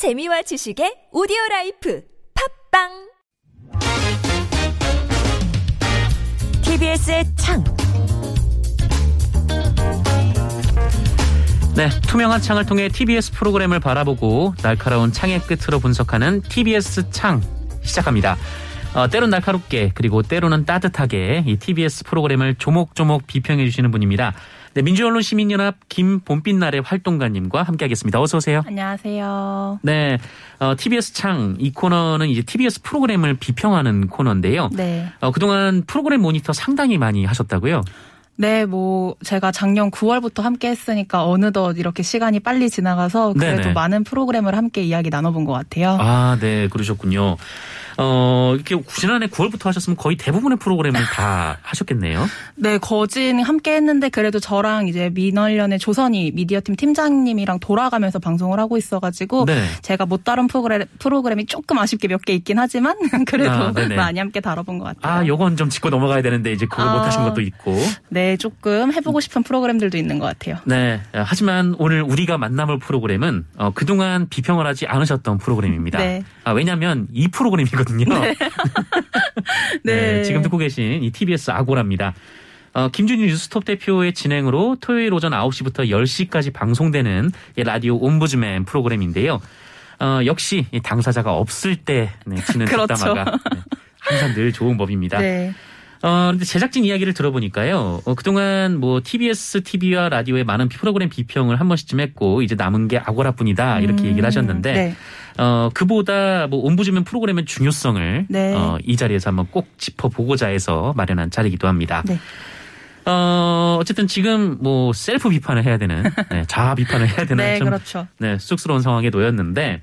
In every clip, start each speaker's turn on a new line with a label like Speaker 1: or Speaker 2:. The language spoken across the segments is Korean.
Speaker 1: 재미와 지식의 오디오 life 팟빵 TBS의 창
Speaker 2: 네, 투명한 창을 통해 TBS 프로그램을 바라보고 날카로운 창의 끝으로 분석하는 TBS 창 시작합니다. 어, 때론 날카롭게 그리고 때로는 따뜻하게 이 TBS 프로그램을 조목조목 비평해 주시는 분입니다. 네, 민주언론 시민연합 김봄빛나래 활동가님과 함께하겠습니다. 어서 오세요.
Speaker 3: 안녕하세요.
Speaker 2: 네, 어, TBS 창 이 코너는 이제 TBS 프로그램을 비평하는 코너인데요.
Speaker 3: 네.
Speaker 2: 어, 그동안 프로그램 모니터 상당히 많이 하셨다고요?
Speaker 3: 네, 뭐 제가 작년 9월부터 함께 했으니까 어느덧 이렇게 시간이 빨리 지나가서 그래도
Speaker 2: 네네.
Speaker 3: 많은 프로그램을 함께 이야기 나눠본 것 같아요.
Speaker 2: 아, 네, 그러셨군요. 어, 이렇게 지난해 9월부터 하셨으면 거의 대부분의 프로그램을 다 하셨겠네요.
Speaker 3: 네, 거진 함께 했는데 그래도 저랑 이제 민원련의 조선이 미디어팀 팀장님이랑 돌아가면서 방송을 하고 있어가지고
Speaker 2: 네.
Speaker 3: 제가 못 다룬 프로그램, 프로그램이 조금 아쉽게 몇 개 있긴 하지만 그래도
Speaker 2: 아.
Speaker 3: 많이 함께 다뤄본 것 같아요.
Speaker 2: 아, 요건 좀 짚고 넘어가야 되는데 이제 그걸
Speaker 3: 아.
Speaker 2: 못 하신 것도 있고.
Speaker 3: 네, 조금 해보고 싶은 프로그램들도 있는 것 같아요.
Speaker 2: 네. 하지만 오늘 우리가 만나볼 프로그램은 어, 그동안 비평을 하지 않으셨던 프로그램입니다.
Speaker 3: 네.
Speaker 2: 아, 왜냐하면 이 프로그램이거든요. 네, 지금 듣고 계신 이 TBS 아고라입니다. 어, 김준일 뉴스톱 대표의 진행으로 토요일 오전 9시부터 10시까지 방송되는 이 라디오 옴부즈맨 프로그램인데요. 어, 역시 이 당사자가 없을 때 네, 치는
Speaker 3: 그렇죠.
Speaker 2: 뒷담화가 네, 항상 늘 좋은 법입니다.
Speaker 3: 네.
Speaker 2: 어, 근데 제작진 이야기를 들어보니까요. 어, 그동안 뭐 TBS TV와 라디오의 많은 프로그램 비평을 한 번씩쯤 했고 이제 남은 게 아고라뿐이다 이렇게
Speaker 3: 음,
Speaker 2: 얘기를 하셨는데
Speaker 3: 네.
Speaker 2: 어, 그보다 뭐 옴부즈맨 프로그램의 중요성을
Speaker 3: 네.
Speaker 2: 어, 이 자리에서 한번 꼭 짚어보고자 해서 마련한 자리이기도 합니다.
Speaker 3: 네.
Speaker 2: 어, 어쨌든 지금 뭐 셀프 비판을 해야 되는 네, 자아 비판을 해야 되는
Speaker 3: 네,
Speaker 2: 좀
Speaker 3: 그렇죠.
Speaker 2: 네, 쑥스러운 상황에 놓였는데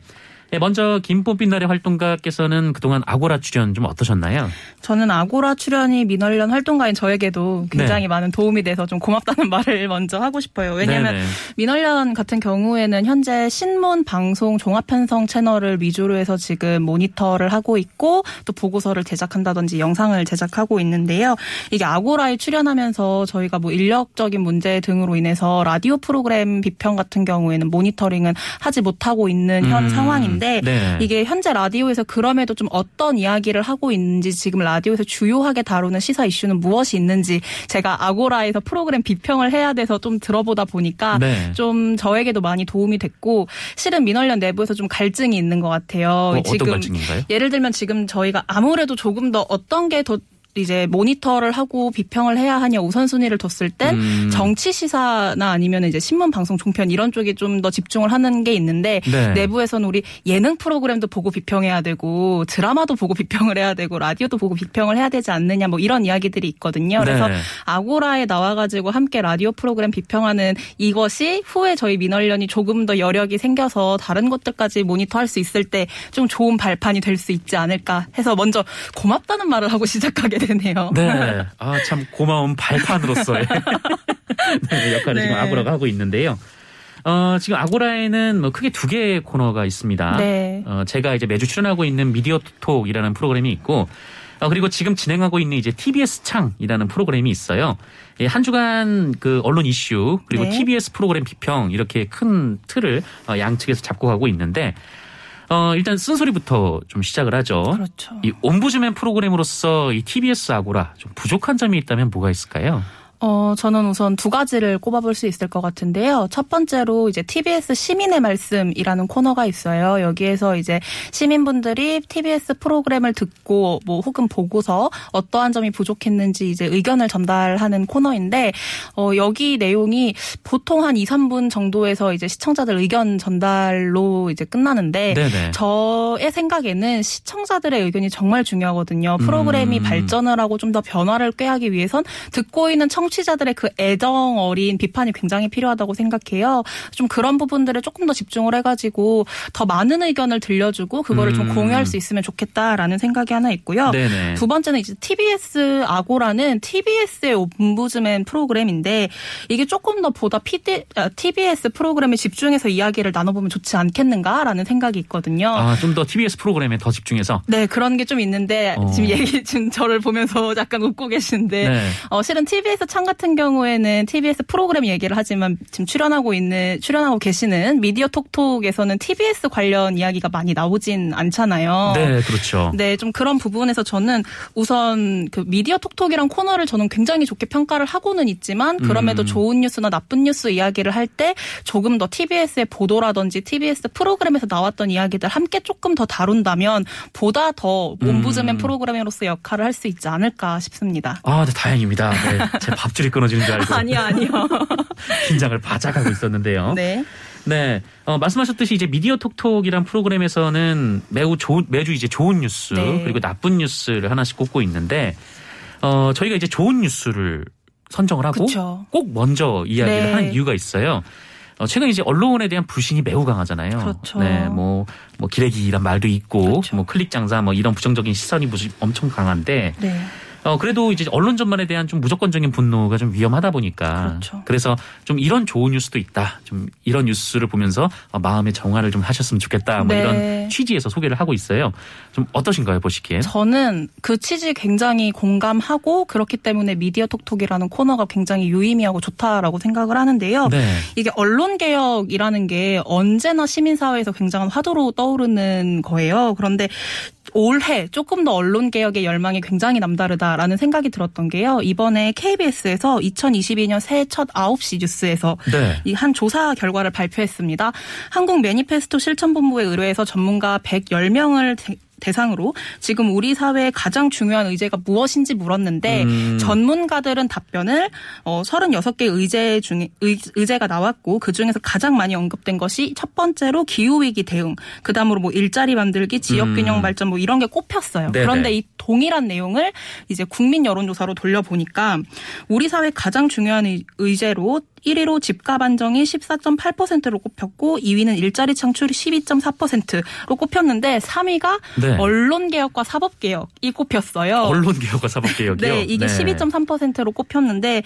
Speaker 2: 네, 먼저 김뽀빛날의 활동가께서는 그동안 아고라 출연 좀 어떠셨나요?
Speaker 3: 저는 아고라 출연이 민원련 활동가인 저에게도 굉장히
Speaker 2: 네.
Speaker 3: 많은 도움이 돼서 좀 고맙다는 말을 먼저 하고 싶어요. 왜냐하면
Speaker 2: 네네.
Speaker 3: 민원련 같은 경우에는 현재 신문, 방송, 종합편성 채널을 위주로 해서 지금 모니터를 하고 있고 또 보고서를 제작한다든지 영상을 제작하고 있는데요. 이게 아고라에 출연하면서 저희가 뭐 인력적인 문제 등으로 인해서 라디오 프로그램 비평 같은 경우에는 모니터링은 하지 못하고 있는 현
Speaker 2: 음,
Speaker 3: 상황 인데
Speaker 2: 네.
Speaker 3: 이게 현재 라디오에서 그럼에도 좀 어떤 이야기를 하고 있는지 지금 라디오에서 주요하게 다루는 시사 이슈는 무엇이 있는지 제가 아고라에서 프로그램 비평을 해야 돼서 좀 들어보다 보니까
Speaker 2: 네.
Speaker 3: 좀 저에게도 많이 도움이 됐고 실은 민원련 내부에서 좀 갈증이 있는 것 같아요.
Speaker 2: 어, 어떤 갈증인가요?
Speaker 3: 예를 들면 지금 저희가 아무래도 조금 더 어떤 게더 이제 모니터를 하고 비평을 해야 하냐 우선순위를 뒀을 땐
Speaker 2: 음.
Speaker 3: 정치 시사나 아니면 이제 신문 방송 종편 이런 쪽에 좀 더 집중을 하는 게 있는데
Speaker 2: 네.
Speaker 3: 내부에서는 우리 예능 프로그램도 보고 비평해야 되고 드라마도 보고 비평을 해야 되고 라디오도 보고 비평을 해야 되지 않느냐 뭐 이런 이야기들이 있거든요. 그래서
Speaker 2: 네.
Speaker 3: 아고라에 나와가지고 함께 라디오 프로그램 비평하는 이것이 후에 저희 민원련이 조금 더 여력이 생겨서 다른 것들까지 모니터할 수 있을 때 좀 좋은 발판이 될 수 있지 않을까 해서 먼저 고맙다는 말을 하고 시작하게 되네요.
Speaker 2: 네. 아, 참 고마운 발판으로서의 네, 역할을
Speaker 3: 네.
Speaker 2: 지금 아고라가 하고 있는데요. 어, 지금 아고라에는 뭐 크게 두 개의 코너가 있습니다.
Speaker 3: 네.
Speaker 2: 어, 제가 이제 매주 출연하고 있는 미디어 톡이라는 프로그램이 있고, 어, 그리고 지금 진행하고 있는 이제 TBS 창이라는 프로그램이 있어요. 예, 한 주간 그 언론 이슈 그리고
Speaker 3: 네.
Speaker 2: TBS 프로그램 비평 이렇게 큰 틀을 어, 양측에서 잡고 가고 있는데, 어, 일단 쓴소리부터 좀 시작을 하죠.
Speaker 3: 그렇죠.
Speaker 2: 이 옴부즈맨 프로그램으로서 이 TBS 아고라 좀 부족한 점이 있다면 뭐가 있을까요?
Speaker 3: 어, 저는 우선 두 가지를 꼽아볼 수 있을 것 같은데요. 첫 번째로 이제 TBS 시민의 말씀이라는 코너가 있어요. 여기에서 이제 시민분들이 TBS 프로그램을 듣고 뭐 혹은 보고서 어떠한 점이 부족했는지 이제 의견을 전달하는 코너인데, 어, 여기 내용이 보통 한 2, 3분 정도에서 이제 시청자들 의견 전달로 이제 끝나는데,
Speaker 2: 네네.
Speaker 3: 저의 생각에는 시청자들의 의견이 정말 중요하거든요. 프로그램이
Speaker 2: 음.
Speaker 3: 발전을 하고 좀 더 변화를 꾀하기 위해선 듣고 있는 청 취자들의 그 애정 어린 비판이 굉장히 필요하다고 생각해요. 좀 그런 부분들에 조금 더 집중을 해가지고 더 많은 의견을 들려주고 그거를 좀
Speaker 2: 음.
Speaker 3: 공유할 수 있으면 좋겠다라는 생각이 하나 있고요.
Speaker 2: 네네.
Speaker 3: 두 번째는 이제 TBS 아고라는 TBS의 옴부즈맨 프로그램인데 이게 조금 더 보다 PD, 아, TBS 프로그램에 집중해서 이야기를 나눠보면 좋지 않겠는가라는 생각이 있거든요.
Speaker 2: 아, 좀 더 TBS 프로그램에 더 집중해서.
Speaker 3: 네, 그런 게 좀 있는데
Speaker 2: 어.
Speaker 3: 지금 얘기 지금 저를 보면서 약간 웃고 계신데
Speaker 2: 네.
Speaker 3: 어, 실은 TBS 창 같은 경우에는 TBS 프로그램 얘기를 하지만 지금 출연하고 있는 출연하고 계시는 미디어 톡톡에서는 TBS 관련 이야기가 많이 나오진 않잖아요.
Speaker 2: 네, 그렇죠.
Speaker 3: 네, 좀 그런 부분에서 저는 우선 그 미디어 톡톡이란 코너를 저는 굉장히 좋게 평가를 하고는 있지만 그럼에도
Speaker 2: 음.
Speaker 3: 좋은 뉴스나 나쁜 뉴스 이야기를 할 때 조금 더 TBS의 보도라든지 TBS 프로그램에서 나왔던 이야기들 함께 조금 더 다룬다면 보다 더 옴부즈맨
Speaker 2: 음.
Speaker 3: 프로그램으로서 역할을 할 수 있지 않을까 싶습니다.
Speaker 2: 아, 네, 다행입니다. 네, 제 밥줄이 끊어지는 줄 알고
Speaker 3: 아니요, 아니요.
Speaker 2: 긴장을 바짝 하고 있었는데요.
Speaker 3: 네.
Speaker 2: 네, 어, 말씀하셨듯이 이제 미디어 톡톡이란 프로그램에서는 매우 좋은 매주 이제 좋은 뉴스
Speaker 3: 네.
Speaker 2: 그리고 나쁜 뉴스를 하나씩 꼽고 있는데 어, 저희가 이제 좋은 뉴스를 선정을 하고
Speaker 3: 그쵸.
Speaker 2: 꼭 먼저 이야기를
Speaker 3: 네.
Speaker 2: 하는 이유가 있어요. 어, 최근 이제 언론에 대한 불신이 매우 강하잖아요.
Speaker 3: 그렇죠.
Speaker 2: 네, 뭐, 뭐 기레기란 말도 있고,
Speaker 3: 그렇죠.
Speaker 2: 뭐 클릭 장사, 뭐 이런 부정적인 시선이 엄청 강한데,
Speaker 3: 네.
Speaker 2: 어, 그래도 이제 언론 전반에 대한 좀 무조건적인 분노가 좀 위험하다 보니까.
Speaker 3: 그렇죠.
Speaker 2: 래서좀 이런 좋은 뉴스도 있다. 좀 이런 뉴스를 보면서 어, 마음의 정화를 좀 하셨으면 좋겠다. 뭐
Speaker 3: 네.
Speaker 2: 이런 취지에서 소개를 하고 있어요. 좀 어떠신가요, 보시기에?
Speaker 3: 저는 그 취지 굉장히 공감하고 그렇기 때문에 미디어 톡톡이라는 코너가 굉장히 유의미하고 좋다라고 생각을 하는데요.
Speaker 2: 네.
Speaker 3: 이게 언론 개혁이라는 게 언제나 시민 사회에서 굉장한 화두로 떠오르는 거예요. 그런데 올해 조금 더 언론 개혁의 열망이 굉장히 남다르다라는 생각이 들었던 게요. 이번에 KBS에서 2022년 새해 첫 9시 뉴스에서
Speaker 2: 네.
Speaker 3: 이한 조사 결과를 발표했습니다. 한국 매니페스토 실천본부에 의뢰해서 전문가 110명을 대상으로 지금 우리 사회의 가장 중요한 의제가 무엇인지 물었는데
Speaker 2: 음.
Speaker 3: 전문가들은 답변을 어 36개 의제 중에 의, 의제가 나왔고 그 중에서 가장 많이 언급된 것이 첫 번째로 기후 위기 대응, 그다음으로 뭐 일자리 만들기, 지역 균형
Speaker 2: 음.
Speaker 3: 발전 뭐 이런 게 꼽혔어요.
Speaker 2: 네네.
Speaker 3: 그런데 이 동일한 내용을 이제 국민 여론조사로 돌려보니까 우리 사회 가장 중요한 의- 의제로 1위로 집값 안정이 14.8%로 꼽혔고 2위는 일자리 창출이 12.4%로 꼽혔는데 3위가
Speaker 2: 네.
Speaker 3: 언론 개혁과 사법 개혁이 꼽혔어요.
Speaker 2: 언론 개혁과 사법 개혁이요.
Speaker 3: 네, 이게 12.3%로 꼽혔는데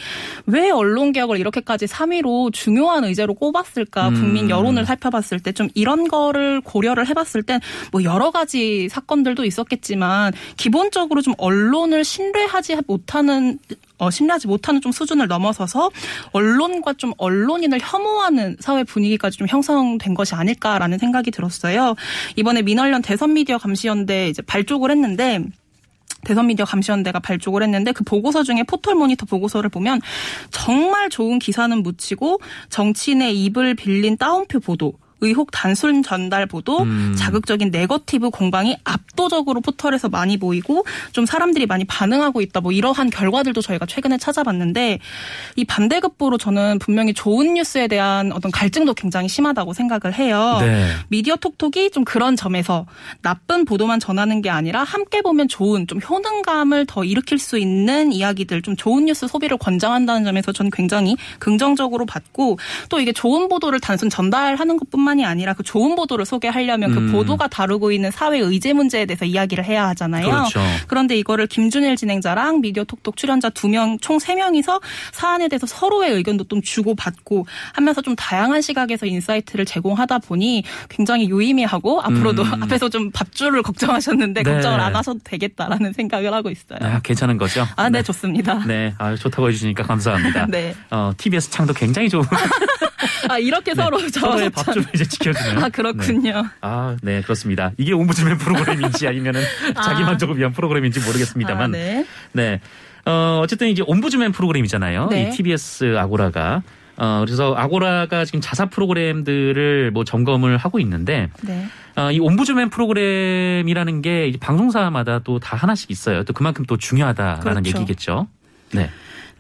Speaker 3: 왜 언론 개혁을 이렇게까지 3위로 중요한 의제로 꼽았을까?
Speaker 2: 음.
Speaker 3: 국민 여론을 살펴봤을 때 좀 이런 거를 고려를 해봤을 땐 뭐 여러 가지 사건들도 있었겠지만 기본적으로 좀 언론을 신뢰하지 못하는 어, 신뢰하지 못하는 좀 수준을 넘어서서 언론과 좀 언론인을 혐오하는 사회 분위기까지 좀 형성된 것이 아닐까라는 생각이 들었어요. 이번에 민원련 대선 미디어 감시연대 이제 발족을 했는데 대선 미디어 감시연대가 발족을 했는데 그 보고서 중에 포털 모니터 보고서를 보면 정말 좋은 기사는 묻히고 정치인의 입을 빌린 따옴표 보도 의혹 단순 전달 보도,
Speaker 2: 음.
Speaker 3: 자극적인 네거티브 공방이 압도적으로 포털에서 많이 보이고 좀 사람들이 많이 반응하고 있다. 뭐 이러한 결과들도 저희가 최근에 찾아봤는데 이 반대급부로 저는 분명히 좋은 뉴스에 대한 어떤 갈증도 굉장히 심하다고 생각을 해요.
Speaker 2: 네.
Speaker 3: 미디어 톡톡이 좀 그런 점에서 나쁜 보도만 전하는 게 아니라 함께 보면 좋은 좀 효능감을 더 일으킬 수 있는 이야기들 좀 좋은 뉴스 소비를 권장한다는 점에서 저는 굉장히 긍정적으로 봤고 또 이게 좋은 보도를 단순 전달하는 것뿐만 이 아니라 그 좋은 보도를 소개하려면
Speaker 2: 음.
Speaker 3: 그 보도가 다루고 있는 사회 의제 문제에 대해서 이야기를 해야 하잖아요.
Speaker 2: 그렇죠.
Speaker 3: 그런데 이거를 김준일 진행자랑 미디어 톡톡 출연자 두 명, 총 세 명이서 사안에 대해서 서로의 의견도 좀 주고받고 하면서 좀 다양한 시각에서 insight를 제공하다 보니 굉장히 유의미하고 앞으로도
Speaker 2: 음.
Speaker 3: 앞에서 좀 밥줄을 걱정하셨는데
Speaker 2: 네.
Speaker 3: 걱정을 안 하셔도 되겠다라는 생각을 하고 있어요.
Speaker 2: 아, 괜찮은 거죠?
Speaker 3: 아, 네, 좋습니다.
Speaker 2: 네, 아, 좋다고 해주시니까 감사합니다.
Speaker 3: 네.
Speaker 2: 어, TBS 창도 굉장히 좋은
Speaker 3: 아, 이렇게 서로
Speaker 2: 네. 서로의
Speaker 3: 저
Speaker 2: 밥줄을 이제 지켜주는.
Speaker 3: 아, 그렇군요.
Speaker 2: 네. 아, 네, 그렇습니다. 이게 옴부즈맨 프로그램인지 아니면은 자기 만족을 위한 프로그램인지 모르겠습니다만.
Speaker 3: 아, 네.
Speaker 2: 네. 어, 어쨌든 이제 옴부즈맨 프로그램이잖아요.
Speaker 3: 네.
Speaker 2: 이 TBS 아고라가. 어, 그래서 아고라가 지금 자사 프로그램들을 뭐 점검을 하고 있는데,
Speaker 3: 네.
Speaker 2: 어, 이 옴부즈맨 프로그램이라는 게 방송사마다 또 다 하나씩 있어요. 또 그만큼 또 중요하다라는
Speaker 3: 그렇죠.
Speaker 2: 얘기겠죠. 네.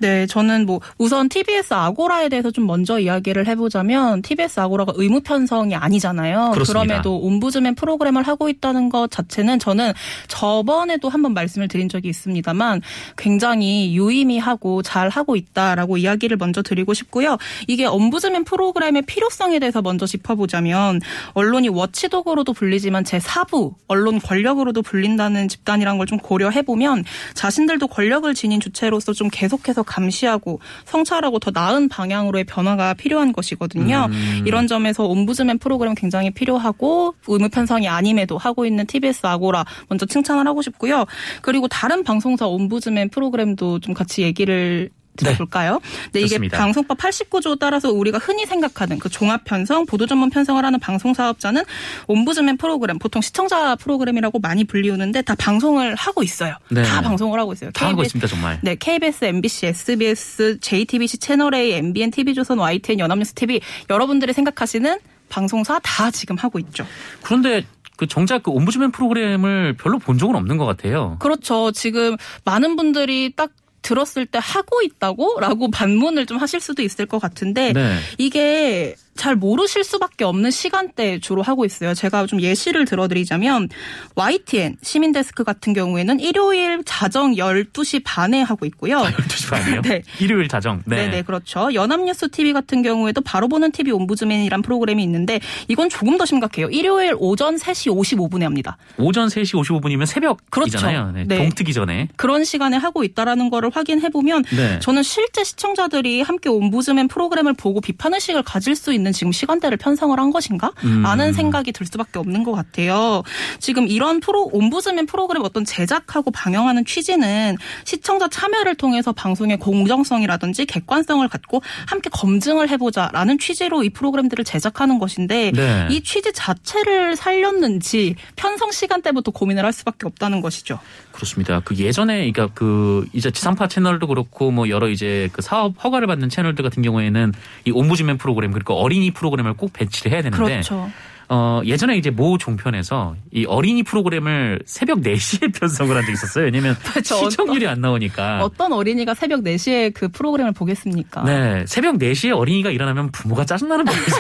Speaker 3: 네, 저는 뭐 우선 TBS 아고라에 대해서 좀 먼저 이야기를 해보자면 TBS 아고라가 의무 편성이 아니잖아요.
Speaker 2: 그렇습니다.
Speaker 3: 그럼에도 옴부즈맨 프로그램을 하고 있다는 것 자체는 저는 저번에도 한번 말씀을 드린 적이 있습니다만 굉장히 유의미하고 잘 하고 있다라고 이야기를 먼저 드리고 싶고요. 이게 옴부즈맨 프로그램의 필요성에 대해서 먼저 짚어보자면 언론이 워치독으로도 불리지만 제 4부 언론 권력으로도 불린다는 집단이란 걸 좀 고려해 보면 자신들도 권력을 지닌 주체로서 좀 계속해서 감시하고 성찰하고 더 나은 방향으로의 변화가 필요한 것이거든요.
Speaker 2: 음.
Speaker 3: 이런 점에서 옴부즈맨 프로그램 굉장히 필요하고 의무 편성이 아님에도 하고 있는 TBS 아고라 먼저 칭찬을 하고 싶고요. 그리고 다른 방송사 옴부즈맨 프로그램도 좀 같이 얘기를 들어볼까요? 네, 이게
Speaker 2: 좋습니다.
Speaker 3: 방송법 89조 따라서 우리가 흔히 생각하는 그 종합 편성, 보도 전문 편성을 하는 방송 사업자는 옴부즈맨 프로그램, 보통 시청자 프로그램이라고 많이 불리우는데 다 방송을 하고 있어요.
Speaker 2: 네.
Speaker 3: 다 방송을 하고 있어요.
Speaker 2: 다 하고
Speaker 3: KBS
Speaker 2: 있습니다, 정말.
Speaker 3: 네, KBS, MBC, SBS, JTBC, 채널A, MBN, TV조선, YTN, 연합뉴스 TV 여러분들이 생각하시는 방송사 다 지금 하고 있죠.
Speaker 2: 그런데 그 정작 그 옴부즈맨 프로그램을 별로 본 적은 없는 것 같아요.
Speaker 3: 그렇죠. 지금 많은 분들이 딱 들었을 때 하고 있다고? 라고 반문을 좀 하실 수도 있을 것 같은데
Speaker 2: 네.
Speaker 3: 이게 잘 모르실 수밖에 없는 시간대에 주로 하고 있어요. 제가 좀 예시를 들어드리자면 YTN 시민데스크 같은 경우에는 일요일 자정 12시 반에 하고 있고요.
Speaker 2: 12시 반이요?
Speaker 3: 네.
Speaker 2: 일요일 자정.
Speaker 3: 네. 네, 그렇죠. 연합뉴스 TV 같은 경우에도 바로 보는 TV 옴부즈맨이란 프로그램이 있는데 이건 조금 더 심각해요. 일요일 오전 3시 55분에 합니다.
Speaker 2: 오전 3시 55분이면 새벽이잖아요.
Speaker 3: 그렇죠.
Speaker 2: 네,
Speaker 3: 네.
Speaker 2: 동트기 전에.
Speaker 3: 그런 시간에 하고 있다라는 거를 확인해 보면
Speaker 2: 네.
Speaker 3: 저는 실제 시청자들이 함께 옴부즈맨 프로그램을 보고 비판 의식을 가질 수 있는 지금 시간대를 편성을 한 것인가?
Speaker 2: 음.
Speaker 3: 라는 생각이 들 수밖에 없는 것 같아요. 지금 이런 프로 옴부즈맨 프로그램 어떤 제작하고 방영하는 취지는 시청자 참여를 통해서 방송의 공정성이라든지 객관성을 갖고 함께 검증을 해보자라는 취지로 이 프로그램들을 제작하는 것인데
Speaker 2: 네.
Speaker 3: 이 취지 자체를 살렸는지 편성 시간대부터 고민을 할 수밖에 없다는 것이죠.
Speaker 2: 그렇습니다. 그 예전에 그러니까 그 이제 지상파 채널도 그렇고 뭐 여러 이제 그 사업 허가를 받는 채널들 같은 경우에는 이 옴부즈맨 프로그램 그리고 어린 이 프로그램을 꼭 배치를 해야 되는데
Speaker 3: 그렇죠.
Speaker 2: 어 예전에 이제 모 종편에서 이 어린이 프로그램을 새벽 4시에 편성을 한 적이 있었어요. 왜냐면
Speaker 3: 그렇죠.
Speaker 2: 시청률이 안 나오니까.
Speaker 3: 어떤 어린이가 새벽 4시에 그 프로그램을 보겠습니까?
Speaker 2: 네, 새벽 4시에 어린이가 일어나면 부모가 짜증나는 법이죠.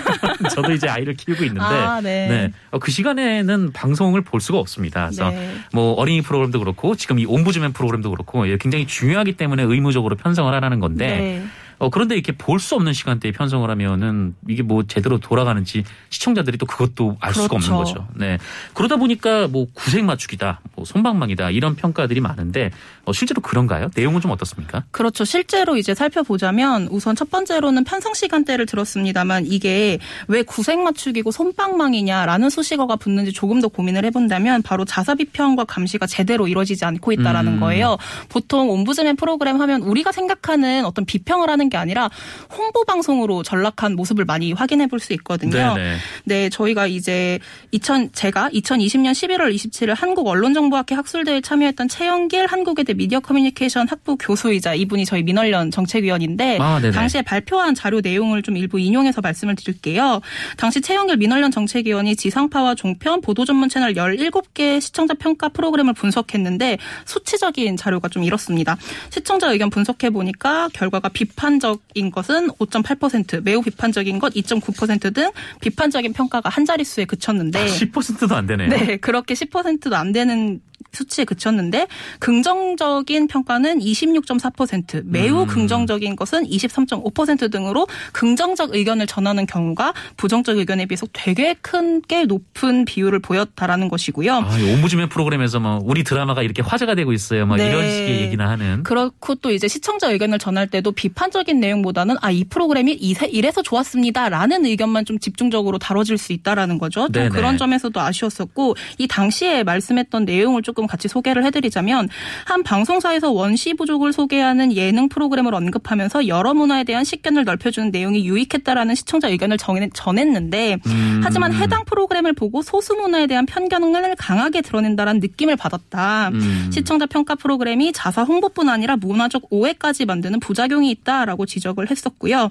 Speaker 2: 저도 이제 아이를 키우고 있는데,
Speaker 3: 아, 네.
Speaker 2: 어, 그 시간에는 방송을 볼 수가 없습니다. 그래서
Speaker 3: 네.
Speaker 2: 뭐 어린이 프로그램도 그렇고 지금 이 옴부즈맨 프로그램도 그렇고 예, 굉장히 중요하기 때문에 의무적으로 편성을 하라는 건데,
Speaker 3: 네.
Speaker 2: 어, 그런데 이렇게 볼 수 없는 시간대에 편성을 하면은 이게 뭐 제대로 돌아가는지 시청자들이 또 그것도 알 수가 없는
Speaker 3: 그렇죠.
Speaker 2: 거죠. 네. 그러다 보니까 뭐 구색 맞추기다, 뭐 손방망이다 이런 평가들이 많은데 어, 실제로 그런가요? 내용은 좀 어떻습니까?
Speaker 3: 그렇죠. 실제로 이제 살펴보자면 우선 첫 번째로는 편성 시간대를 들었습니다만 이게 왜 구색 맞추기고 손방망이냐라는 수식어가 붙는지 조금 더 고민을 해본다면 바로 자사 비평과 감시가 제대로 이루어지지 않고 있다라는
Speaker 2: 음.
Speaker 3: 거예요. 보통 옴부즈맨 프로그램 하면 우리가 생각하는 어떤 비평을 하는 게 아니라 홍보 방송으로 전락한 모습을 많이 확인해 볼 수 있거든요.
Speaker 2: 네네.
Speaker 3: 네, 저희가 이제 2000 제가 2020년 11월 27일 한국 언론정보학회 학술대회에 참여했던 최영길 한국외대 미디어 커뮤니케이션 학부 교수이자 이분이 저희 민원련 정책위원인데
Speaker 2: 아, 네네.
Speaker 3: 당시에 발표한 자료 내용을 좀 일부 인용해서 말씀을 드릴게요. 당시 최영길 민원련 정책위원이 지상파와 종편 보도 전문 채널 17개 시청자 평가 프로그램을 분석했는데 수치적인 자료가 좀 이렇습니다. 시청자 의견 분석해 보니까 결과가 비판 적인 것은 5.8%, 매우 비판적인 것 2.9%등 비판적인 평가가 한 자릿수에 그쳤는데
Speaker 2: 10%도 안 되네요.
Speaker 3: 네, 그렇게 10%도 안 되는 수치에 그쳤는데 긍정적인 평가는 26.4%, 매우
Speaker 2: 음.
Speaker 3: 긍정적인 것은 23.5% 등으로 긍정적 의견을 전하는 경우가 부정적 의견에 비해서 되게 큰 꽤 높은 비율을 보였다라는 것이고요.
Speaker 2: 아, 이 옴부즈맨 프로그램에서 뭐 우리 드라마가 이렇게 화제가 되고 있어요. 뭐
Speaker 3: 네.
Speaker 2: 이런 식의 얘기나 하는.
Speaker 3: 그렇고 또 이제 시청자 의견을 전할 때도 비판적인 내용보다는 아 이 프로그램이 이래서 좋았습니다라는 의견만 좀 집중적으로 다뤄질 수 있다라는 거죠. 좀
Speaker 2: 네네.
Speaker 3: 그런 점에서도 아쉬웠었고 이 당시에 말씀했던 내용을 조금 같이 소개를 해드리자면 한 방송사에서 원시 부족을 소개하는 예능 프로그램을 언급하면서 여러 문화에 대한 식견을 넓혀주는 내용이 유익했다라는 시청자 의견을 정해- 전했는데
Speaker 2: 음.
Speaker 3: 하지만 해당 프로그램을 보고 소수 문화에 대한 편견을 강하게 드러낸다라는 느낌을 받았다.
Speaker 2: 음.
Speaker 3: 시청자 평가 프로그램이 자사 홍보뿐 아니라 문화적 오해까지 만드는 부작용이 있다라고 지적을 했었고요.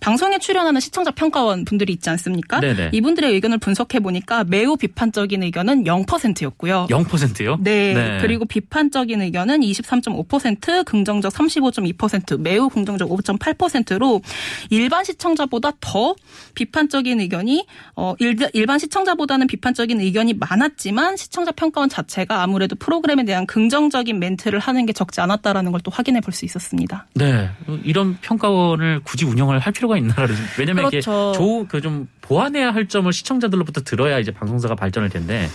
Speaker 3: 방송에 출연하는 시청자 평가원 분들이 있지 않습니까?
Speaker 2: 네네.
Speaker 3: 이분들의 의견을 분석해 보니까 매우 비판적인 의견은 0%였고요.
Speaker 2: 0%요?
Speaker 3: 네. 그리고 비판적인 의견은 23.5%, 긍정적 35.2%, 매우 긍정적 5.8%로 일반 시청자보다 더 비판적인 의견이 어 일- 일반 시청자보다는 비판적인 의견이 많았지만 시청자 평가원 자체가 아무래도 프로그램에 대한 긍정적인 멘트를 하는 게 적지 않았다라는 걸 또 확인해 볼 수 있었습니다.
Speaker 2: 네. 이런 평가원을 굳이 운영을 할 필요가 있나라는. 왜냐면
Speaker 3: 그렇죠.
Speaker 2: 이게 좋은 그 좀 보완해야 할 점을 시청자들로부터 들어야 이제 방송사가 발전할 텐데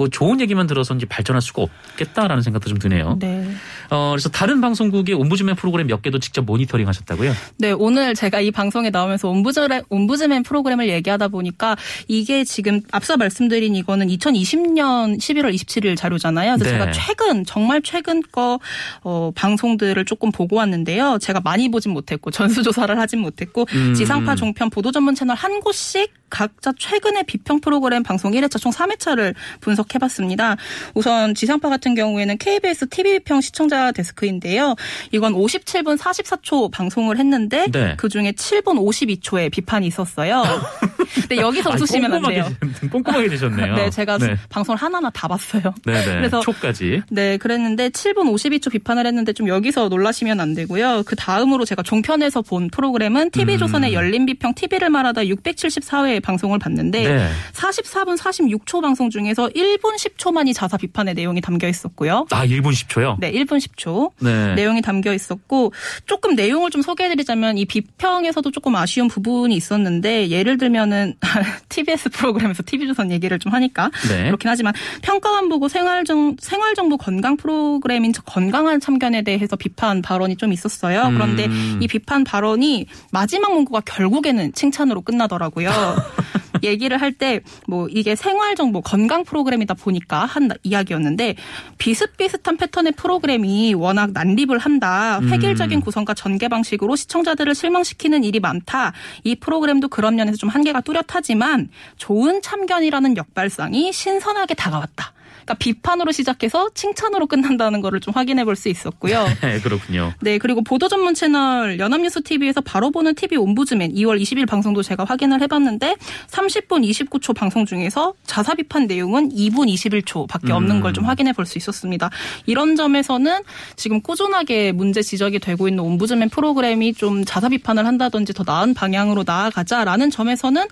Speaker 2: 뭐 좋은 얘기만 들어서 이제 발전할 수가 없겠다라는 생각도 좀 드네요.
Speaker 3: 네.
Speaker 2: 어, 그래서 다른 방송국의 옴부즈맨 프로그램 몇 개도 직접 모니터링 하셨다고요?
Speaker 3: 네, 오늘 제가 이 방송에 나오면서 옴부즈맨, 옴부즈맨 프로그램을 얘기하다 보니까 이게 지금 앞서 말씀드린 이거는 2020년 11월 27일 자료잖아요. 그래서
Speaker 2: 네.
Speaker 3: 제가 최근, 정말 최근 거, 어, 방송들을 조금 보고 왔는데요. 제가 많이 보진 못했고, 전수조사를 하진 못했고,
Speaker 2: 음.
Speaker 3: 지상파 종편 보도 전문 채널 한 곳씩 각자 최근의 비평 프로그램 방송 1회차 총 3회차를 분석해봤습니다. 우선 지상파 같은 경우에는 KBS TV평 시청자 데스크인데요. 이건 57분 44초 방송을 했는데
Speaker 2: 네.
Speaker 3: 그중에 7분 52초에 비판이 있었어요. 근데 여기서 웃으시면 안 돼요.
Speaker 2: 꼼꼼하게 되셨네요.
Speaker 3: 네, 제가
Speaker 2: 네.
Speaker 3: 방송을 하나하나 다 봤어요.
Speaker 2: 네네.
Speaker 3: 그래서
Speaker 2: 초까지.
Speaker 3: 네, 그랬는데 7분 52초 비판을 했는데 좀 여기서 놀라시면 안 되고요. 그 다음으로 제가 종편에서 본 프로그램은 TV조선의
Speaker 2: 음.
Speaker 3: 열린 비평 TV를 말하다 674회 방송을 봤는데
Speaker 2: 네.
Speaker 3: 44분 46초 방송 중에서 1분 10초만이 자사 비판의 내용이 담겨 있었고요.
Speaker 2: 아, 1분 10초요?
Speaker 3: 네, 1분 10초.
Speaker 2: 네.
Speaker 3: 내용이 담겨 있었고 조금 내용을 좀 소개해 드리자면 이 비평에서도 조금 아쉬운 부분이 있었는데 예를 들면은 TBS 프로그램에서 TV조선 얘기를 좀 하니까
Speaker 2: 네.
Speaker 3: 그렇긴 하지만 평가만 보고 생활 정 생활 정보 건강 프로그램인 건강한 참견에 대해서 비판 발언이 좀 있었어요. 그런데
Speaker 2: 음.
Speaker 3: 이 비판 발언이 마지막 문구가 결국에는 칭찬으로 끝나더라고요. 얘기를 할 때 뭐 이게 생활 정보 건강 프로그램이다 보니까 한 이야기였는데 비슷비슷한 패턴의 프로그램이 워낙 난립을 한다.
Speaker 2: 음.
Speaker 3: 획일적인 구성과 전개 방식으로 시청자들을 실망시키는 일이 많다. 이 프로그램도 그런 면에서 좀 한계가 뚜렷하지만 좋은 참견이라는 역발상이 신선하게 다가왔다. 그러니까 비판으로 시작해서 칭찬으로 끝난다는 거를 좀 확인해 볼 수 있었고요.
Speaker 2: 네, 그렇군요.
Speaker 3: 네, 그리고 보도 전문 채널 연합뉴스 TV에서 바로 보는 TV 옴부즈맨 2월 20일 방송도 제가 확인을 해봤는데 30분 29초 방송 중에서 자사 비판 내용은 2분 21초밖에 없는
Speaker 2: 음.
Speaker 3: 걸좀 확인해 볼 수 있었습니다. 이런 점에서는 지금 꾸준하게 문제 지적이 되고 있는 옴부즈맨 프로그램이 좀 자사 비판을 한다든지 더 나은 방향으로 나아가자라는 점에서는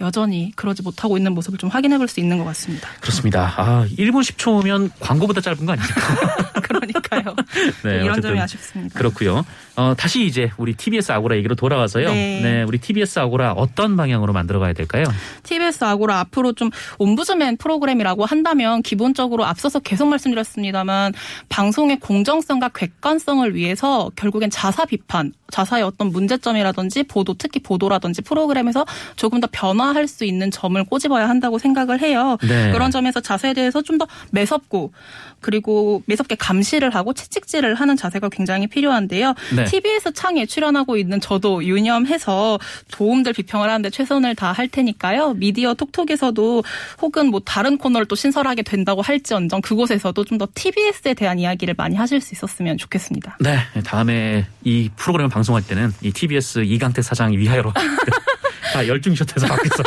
Speaker 3: 여전히 그러지 못하고 있는 모습을 좀 확인해 볼 수 있는 것 같습니다.
Speaker 2: 그렇습니다. 아, 1분 10초면 광고보다 짧은 거 아닙니까?
Speaker 3: 그러니까요.
Speaker 2: 네,
Speaker 3: 이런
Speaker 2: 어쨌든
Speaker 3: 점이 아쉽습니다.
Speaker 2: 그렇고요. 어, 다시 이제 우리 TBS 아고라 얘기로 돌아와서요.
Speaker 3: 네.
Speaker 2: 우리 TBS 아고라 어떤 방향으로 만들어 가야 될까요?
Speaker 3: TBS 아고라 앞으로 좀 옴부즈맨 프로그램이라고 한다면 기본적으로 앞서서 계속 말씀드렸습니다만 방송의 공정성과 객관성을 위해서 결국엔 자사 비판, 자사의 어떤 문제점이라든지 보도, 특히 보도라든지 프로그램에서 조금 더 변화할 수 있는 점을 꼬집어야 한다고 생각을 해요.
Speaker 2: 네.
Speaker 3: 그런 점에서 자세에 대해서 좀 더 매섭고 그리고 매섭게 감 시를 하고 채찍질을 하는 자세가 굉장히 필요한데요.
Speaker 2: 네.
Speaker 3: TBS 창에 출연하고 있는 저도 유념해서 도움들 비평을 하는데 최선을 다할 테니까요. 미디어 톡톡에서도 혹은 뭐 다른 코너를 또 신설하게 된다고 할지언정 그곳에서도 좀 더 TBS에 대한 이야기를 많이 하실 수 있었으면 좋겠습니다.
Speaker 2: 네, 다음에 이 프로그램을 방송할 때는 이 TBS 이강택 사장 위하여로 다 열중 셔트에서 밖에서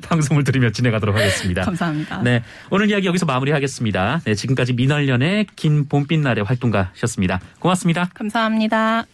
Speaker 2: 방송을 들으며 진행하도록 하겠습니다.
Speaker 3: 감사합니다.
Speaker 2: 네, 오늘 이야기 여기서 마무리하겠습니다. 네, 지금까지 민얼련의 긴 봄빛 날의 활동가셨습니다. 고맙습니다.
Speaker 3: 감사합니다.